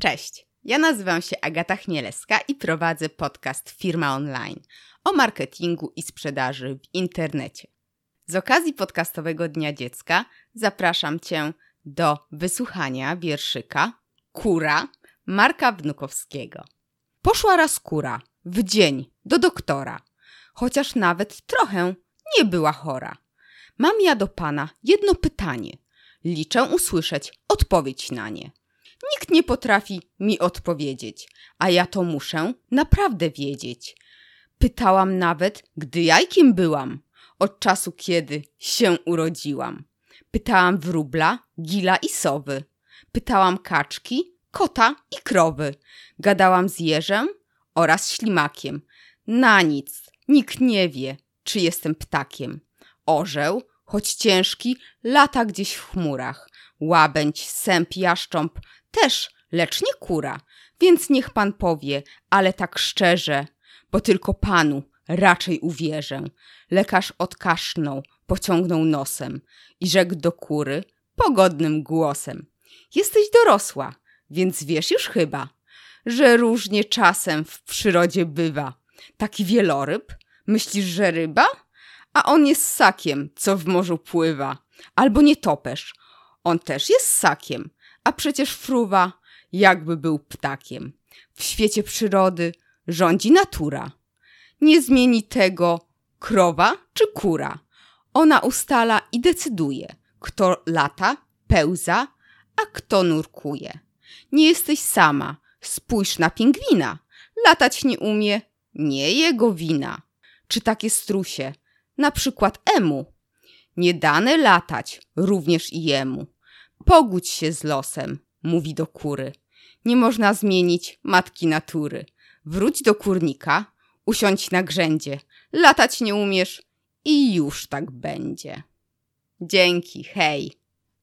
Cześć, ja nazywam się Agata Chmielewska i prowadzę podcast Firma Online o marketingu i sprzedaży w internecie. Z okazji podcastowego Dnia Dziecka zapraszam Cię do wysłuchania wierszyka Kura Marka Wnukowskiego. Poszła raz kura w dzień do doktora, chociaż nawet trochę nie była chora. Mam ja do pana jedno pytanie. Liczę usłyszeć odpowiedź na nie. Nikt nie potrafi mi odpowiedzieć, a ja to muszę naprawdę wiedzieć. Pytałam nawet, gdy jajkiem byłam, od czasu kiedy się urodziłam. Pytałam wróbla, gila i sowy. Pytałam kaczki, kota i krowy. Gadałam z jeżem oraz ślimakiem. Na nic, nikt nie wie, czy jestem ptakiem. Orzeł, choć ciężki, lata gdzieś w chmurach. Łabędź, sęp, jaszcząb też, lecz nie kura. Więc niech pan powie, ale tak szczerze, bo tylko panu raczej uwierzę. Lekarz odkasznął, pociągnął nosem i rzekł do kury pogodnym głosem. Jesteś dorosła, więc wiesz już chyba, że różnie czasem w przyrodzie bywa. Taki wieloryb? Myślisz, że ryba? A on jest ssakiem, co w morzu pływa. Albo nietoperz. On też jest ssakiem, a przecież fruwa jakby był ptakiem. W świecie przyrody rządzi natura. Nie zmieni tego krowa czy kura. Ona ustala i decyduje, kto lata, pełza, a kto nurkuje. Nie jesteś sama, spójrz na pingwina. Latać nie umie, nie jego wina. Czy takie strusie, na przykład emu, nie dane latać również i jemu. Pogódź się z losem, mówi do kury. Nie można zmienić matki natury. Wróć do kurnika, usiądź na grzędzie. Latać nie umiesz i już tak będzie. Dzięki, hej.